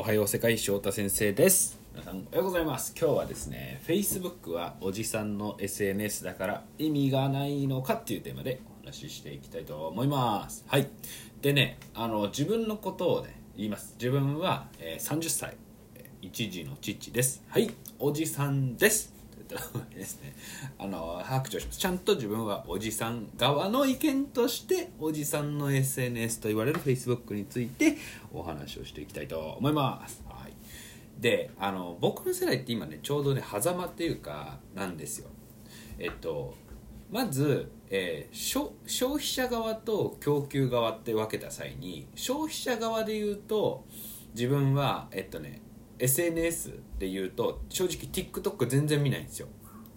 おはよう世界翔太先生です。皆さんおはようございます。今日はですね Facebook はおじさんの SNS だから意味がないのかっていうテーマでお話ししていきたいと思います。はい。でねあの自分のことをね言います。自分は、えー、30歳。1児の父です。はい。おじさんです。ですね、あの白状しますちゃんと自分はおじさん側の意見としておじさんの SNS と言われる Facebook についてお話をしていきたいと思います、はい、であの僕の世代って今ねちょうどね狭間っていうかなんですよ。えっとまず、えー、消費者側と供給側って分けた際に消費者側で言うと自分はえっとね SNS で言うと正直 TikTok 全然見ないんですよ。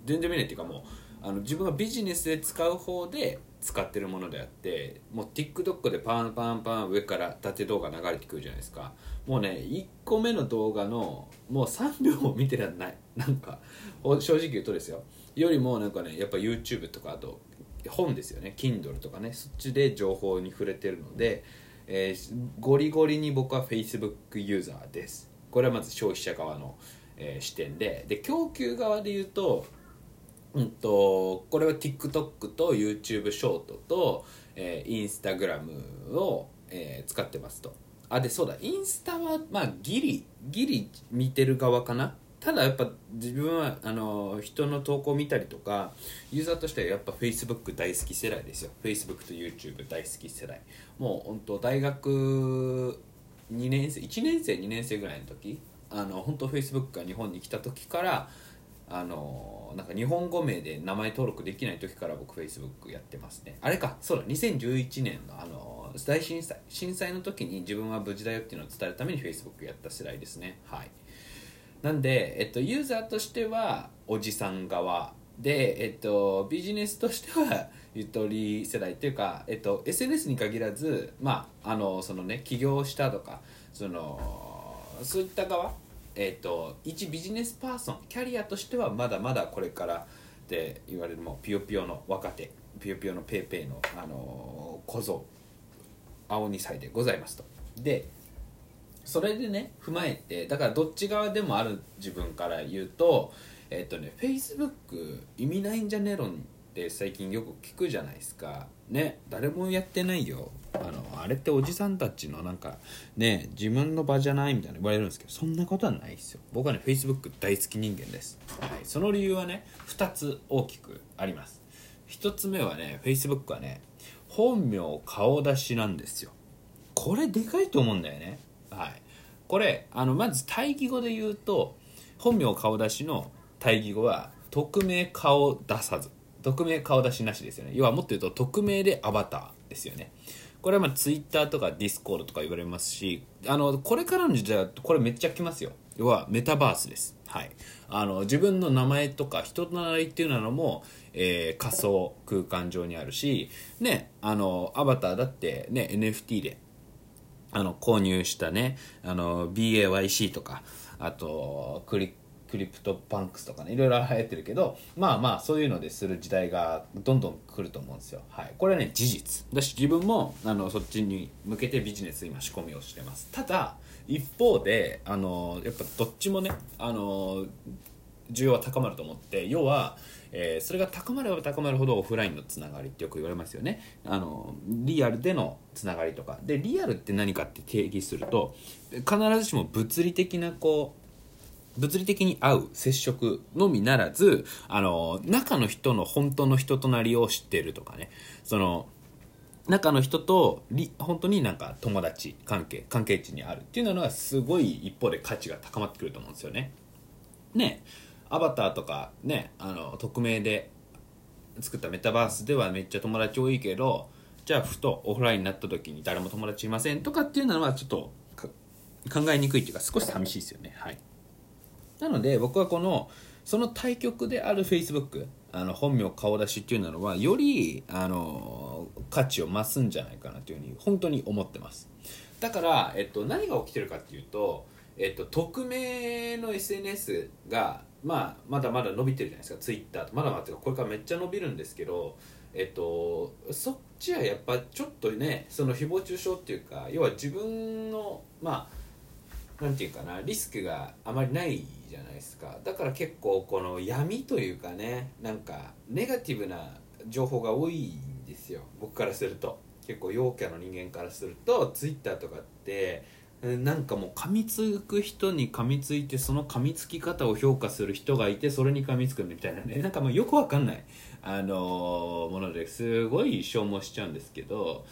全然見ないっていうかもうあの自分がビジネスで使う方で使ってるものであってもう TikTok でパンパンパン上から縦動画流れてくるじゃないですか。もうね1個目の動画のもう3秒も見てらんない。なんか正直言うとですよ。よりもなんかねやっぱ YouTube とかあと本ですよね。Kindle とかね。そっちで情報に触れてるので、えー、ゴリゴリに僕は Facebook ユーザーです。これはまず消費者側の、えー、視点で。で供給側で言うと,、うんと、これは TikTok と YouTube ショートと、えー、Instagram を、えー、使ってますと。あでそうだ。インスタはまあギリギリ見てる側かな。ただやっぱ自分はあの人の投稿見たりとかユーザーとしてはやっぱ Facebook 大好き世代ですよ。Facebook と YouTube 大好き世代。もう本当大学2年生1年生2年生ぐらいの時あの本当フェイスブックが日本に来た時からあのなんか日本語名で名前登録できない時から僕フェイスブックやってますね。あれかそうだ2011年のあの大震災震災の時に自分は無事だよっていうのを伝えるためにフェイスブックやった世代ですね。はい。なんで、えっと、ユーザーとしてはおじさん側で、えっと、ビジネスとしてはゆとり世代っていうか、えっと、SNS に限らず、まあ、あのそのね起業したとかそのそういった側、えっと、一ビジネスパーソンキャリアとしてはまだまだこれからって言われるもうピヨピヨの若手ピヨピヨのペーペーの、あの小僧青2歳でございますと。でそれでね踏まえてだからどっち側でもある自分から言うとえっ、とねフェイスブック意味ないんじゃねえ論って最近よく聞くじゃないですか。ね誰もやってないよ。あのあれっておじさんたちのなんかね自分の場じゃないみたいな言われるんですけどそんなことはないですよ。僕はね Facebook 大好き人間です、はい、その理由はね2つ大きくあります。1つ目はね Facebook はね本名顔出しなんですよ。これでかいと思うんだよね。はい。これあのまず対義語で言うと本名顔出しの対義語は匿名顔出さず匿名顔出しなしですよね。要はもっと言うと匿名でアバターですよね。これはまあツイッターとかディスコードとか言われますしあのこれからの時代はこれめっちゃ来ますよ。要はメタバースです。はい、あの自分の名前とか人となりっていうのも、えー、仮想空間上にあるし、ね、あのアバターだって、ね、NFT であの購入したねあの BAYC とかあとクリッ CryptoPunks とかねいろいろ流行ってるけどまあまあそういうのでする時代がどんどん来ると思うんですよ。はい。これはね事実。だし自分もあのそっちに向けてビジネス今仕込みをしてます。ただ一方であのやっぱどっちもねあの需要は高まると思って要は、えー、それが高まれば高まるほどオフラインのつながりってよく言われますよね。あのリアルでのつながりとか。でリアルって何かって定義すると必ずしも物理的なこう物理的に会う接触のみならずあの中の人の本当の人となりを知ってるとかねその中の人と本当になんか友達関係関係値にあるっていうのがすごい一方で価値が高まってくると思うんですよね。ねアバターとかねあの匿名で作ったメタバースではめっちゃ友達多いけどじゃあふとオフラインになった時に誰も友達いませんとかっていうのはちょっと考えにくいっていうか少し寂しいですよねはい。なので僕はこのその対局である Facebook あの本名顔出しっていうのはよりあの価値を増すんじゃないかなというふうに本当に思ってます。だから、えっと、何が起きてるかっていうと、えっと、匿名の SNS が、まあ、まだまだ伸びてるじゃないですか。Twitter とまだまだこれからめっちゃ伸びるんですけどえっと、そっちはやっぱちょっとねその誹謗中傷っていうか要は自分のまあなんていうかなリスクがあまりないじゃないですか。だから結構この闇というかねなんかネガティブな情報が多いんですよ。僕からすると。結構陽キャの人間からするとツイッターとかってなんかもう噛みつく人に噛みついてその噛みつき方を評価する人がいてそれに噛みつくみたいなね。なんかもうよくわかんない、あのーものですごい消耗しちゃうんですけど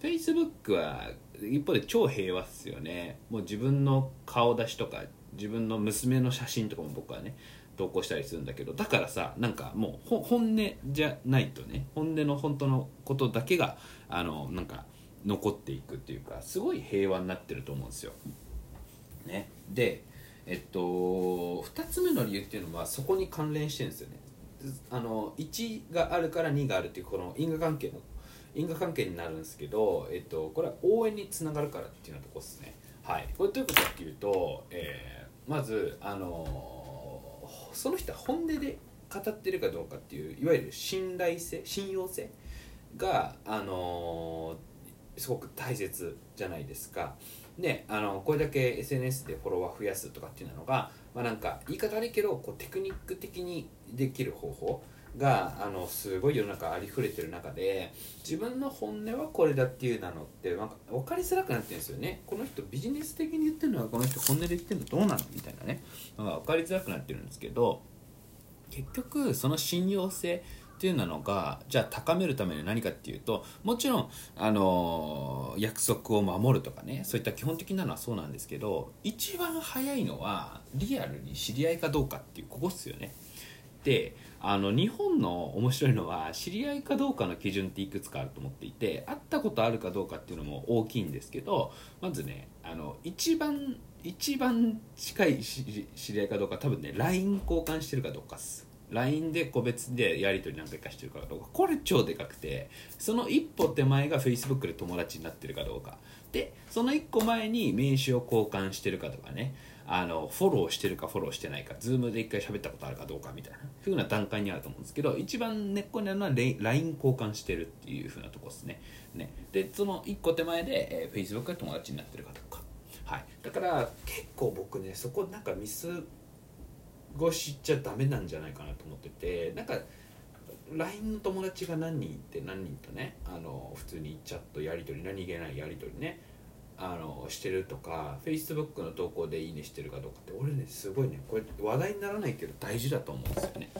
Facebook は一方で超平和っすよね。もう自分の顔出しとか自分の娘の写真とかも僕はね投稿したりするんだけどだからさなんかもう本音じゃないとね本音の本当のことだけがあのなんか残っていくっていうかすごい平和になってると思うんですよ。ね、でえっと2つ目の理由っていうのはそこに関連してるんですよね。あの1があるから2があるっていうこの因果関係の因果関係になるんですけど、えっと、これは応援につながるからっていうようなとこですね。はい、これどういうことかっていうと、えーまずあのその人は本音で語ってるかどうかっていういわゆる信頼性信用性があのすごく大切じゃないですか。であのこれだけ SNS でフォロワー増やすとかっていうのが、まあ、なんか言い方悪いけどこうテクニック的にできる方法があのすごい世の中ありふれてる中で自分の本音はこれだっていうなのってなんか分かりづらくなってるんですよねこの人ビジネス的に言ってるのはこの人本音で言ってるのどうなのみたいなねのが分かりづらくなってるんですけど結局その信用性っていうのがじゃあ高めるために何かっていうともちろん、あのー約束を守るとかねそういった基本的なのはそうなんですけど一番早いのはリアルに知り合いかどうかっていうここっすよね。であの日本の面白いのは知り合いかどうかの基準っていくつかあると思っていて会ったことあるかどうかっていうのも大きいんですけどまずねあの一番一番近い知り合いかどうか多分ね LINE 交換してるかどうかっす。LINE で個別でやり取り何回かしてるかどうか。これ超でかくてその一歩手前が Facebook で友達になってるかどうか。でその一個前に名刺を交換してるかとかね。あのフォローしてるかフォローしてないか Zoom で一回喋ったことあるかどうかみたいなふうな段階にあると思うんですけど一番根っこにあるのは LINE 交換してるっていうふうなとこですね。ね。でその一個手前で、えー Facebook で友達になってるかとか。はい。だから結構僕ねそこなんかミス越しちゃダメなんじゃないかなと思っててなんか LINE の友達が何人いて何人とねあの普通にチャットやり取り何気ないやり取りねあのしてるとか Facebook の投稿でいいねしてるかどうかって俺ねすごいねこれ話題にならないけど大事だと思うんですよね。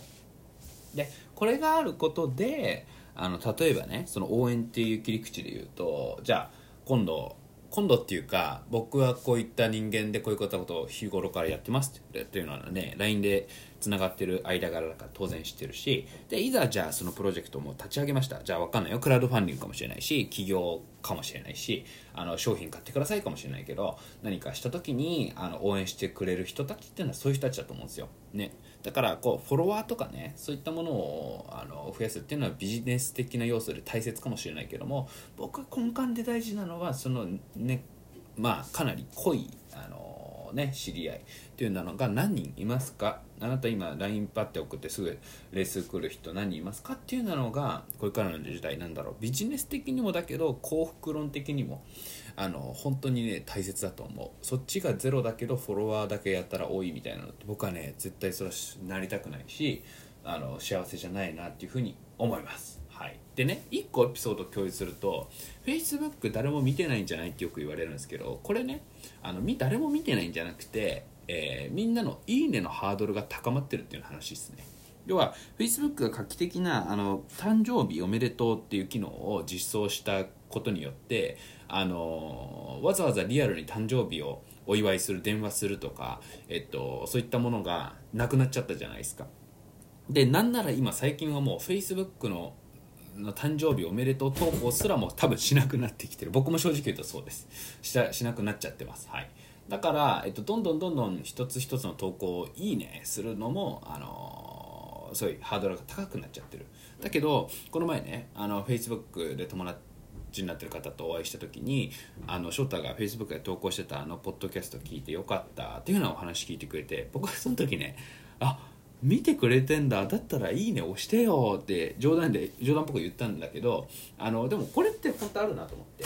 でこれがあることであの例えばねその応援っていう切り口で言うとじゃあ今度今度っていうか僕はこういった人間でこういうことを日頃からやってますっていうのはね LINE でつながってる間柄だから当然知ってるしでいざじゃあそのプロジェクトも立ち上げました。じゃあ分かんないよ。クラウドファンディングかもしれないし起業かもしれないしあの商品買ってくださいかもしれないけど何かした時にあの応援してくれる人たちっていうのはそういう人たちだと思うんですよ。ね、だからこうフォロワーとかねそういったものをあの増やすっていうのはビジネス的な要素で大切かもしれないけども僕は根幹で大事なのはそのねまあかなり濃いあのね知り合いっていうのが何人いますか？あなた今 LINE パッて送ってすぐレース来る人何人いますかっていうのがこれからの時代なんだろう。ビジネス的にもだけど幸福論的にもあの本当にね大切だと思う。そっちがゼロだけどフォロワーだけやったら多いみたいなのって僕はね絶対それはなりたくないしあの幸せじゃないなっていうふうに思います。でね1個エピソード共有すると Facebook 誰も見てないんじゃないってよく言われるんですけどこれねあの誰も見てないんじゃなくて、えーみんなの「いいね」のハードルが高まってるっていう話ですね。要は Facebook が画期的なあの誕生日おめでとうっていう機能を実装したことによってあのわざわざリアルに誕生日をお祝いする電話するとか、えっと、そういったものがなくなっちゃったじゃないですか。でなんなら今最近はもう Facebook のの誕生日おめでとう投稿すらも多分しなくなってきてる。僕も正直言うとそうです。したしなくなっちゃってます。はい。だから、えっと、どんどんどんどん一つ一つの投稿をいいねするのもあのそういうハードルが高くなっちゃってる。だけどこの前ねあの Facebook で友達になってる方とお会いした時にあの翔太が Facebook で投稿してたあのポッドキャスト聞いてよかったっていうようなお話聞いてくれて僕はその時ねあ見てくれてんだだったらいいね押してよって冗談で冗談っぽく言ったんだけどあのでもこれって本当あるなと思って。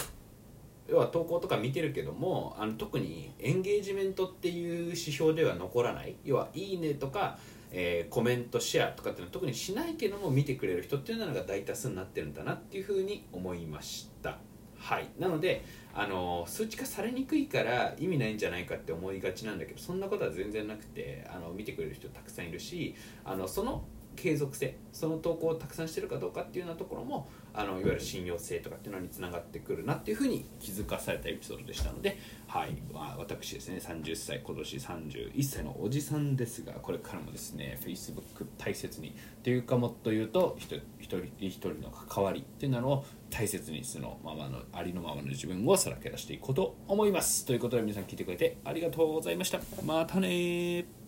要は投稿とか見てるけどもあの特にエンゲージメントっていう指標では残らない。要は「いいね」とか、えーコメントシェアとかっていうのは特にしないけども見てくれる人っていうのが大多数になってるんだなっていうふうに思いました。はい。なのであの数値化されにくいから意味ないんじゃないかって思いがちなんだけどそんなことは全然なくてあの見てくれる人たくさんいるしあのその継続性その投稿をたくさんしてるかどうかっていうようなところもあのいわゆる信用性とかっていうのにつながってくるなっていうふうに気づかされたエピソードでしたので、はい。ま、私ですね30歳今年31歳のおじさんですがこれからもですね Facebook 大切にというかもっと言うと一人一人の関わりっていうのを大切にそのままのありのままの自分をさらけ出していこうと思います。ということで皆さん聞いてくれてありがとうございました。またね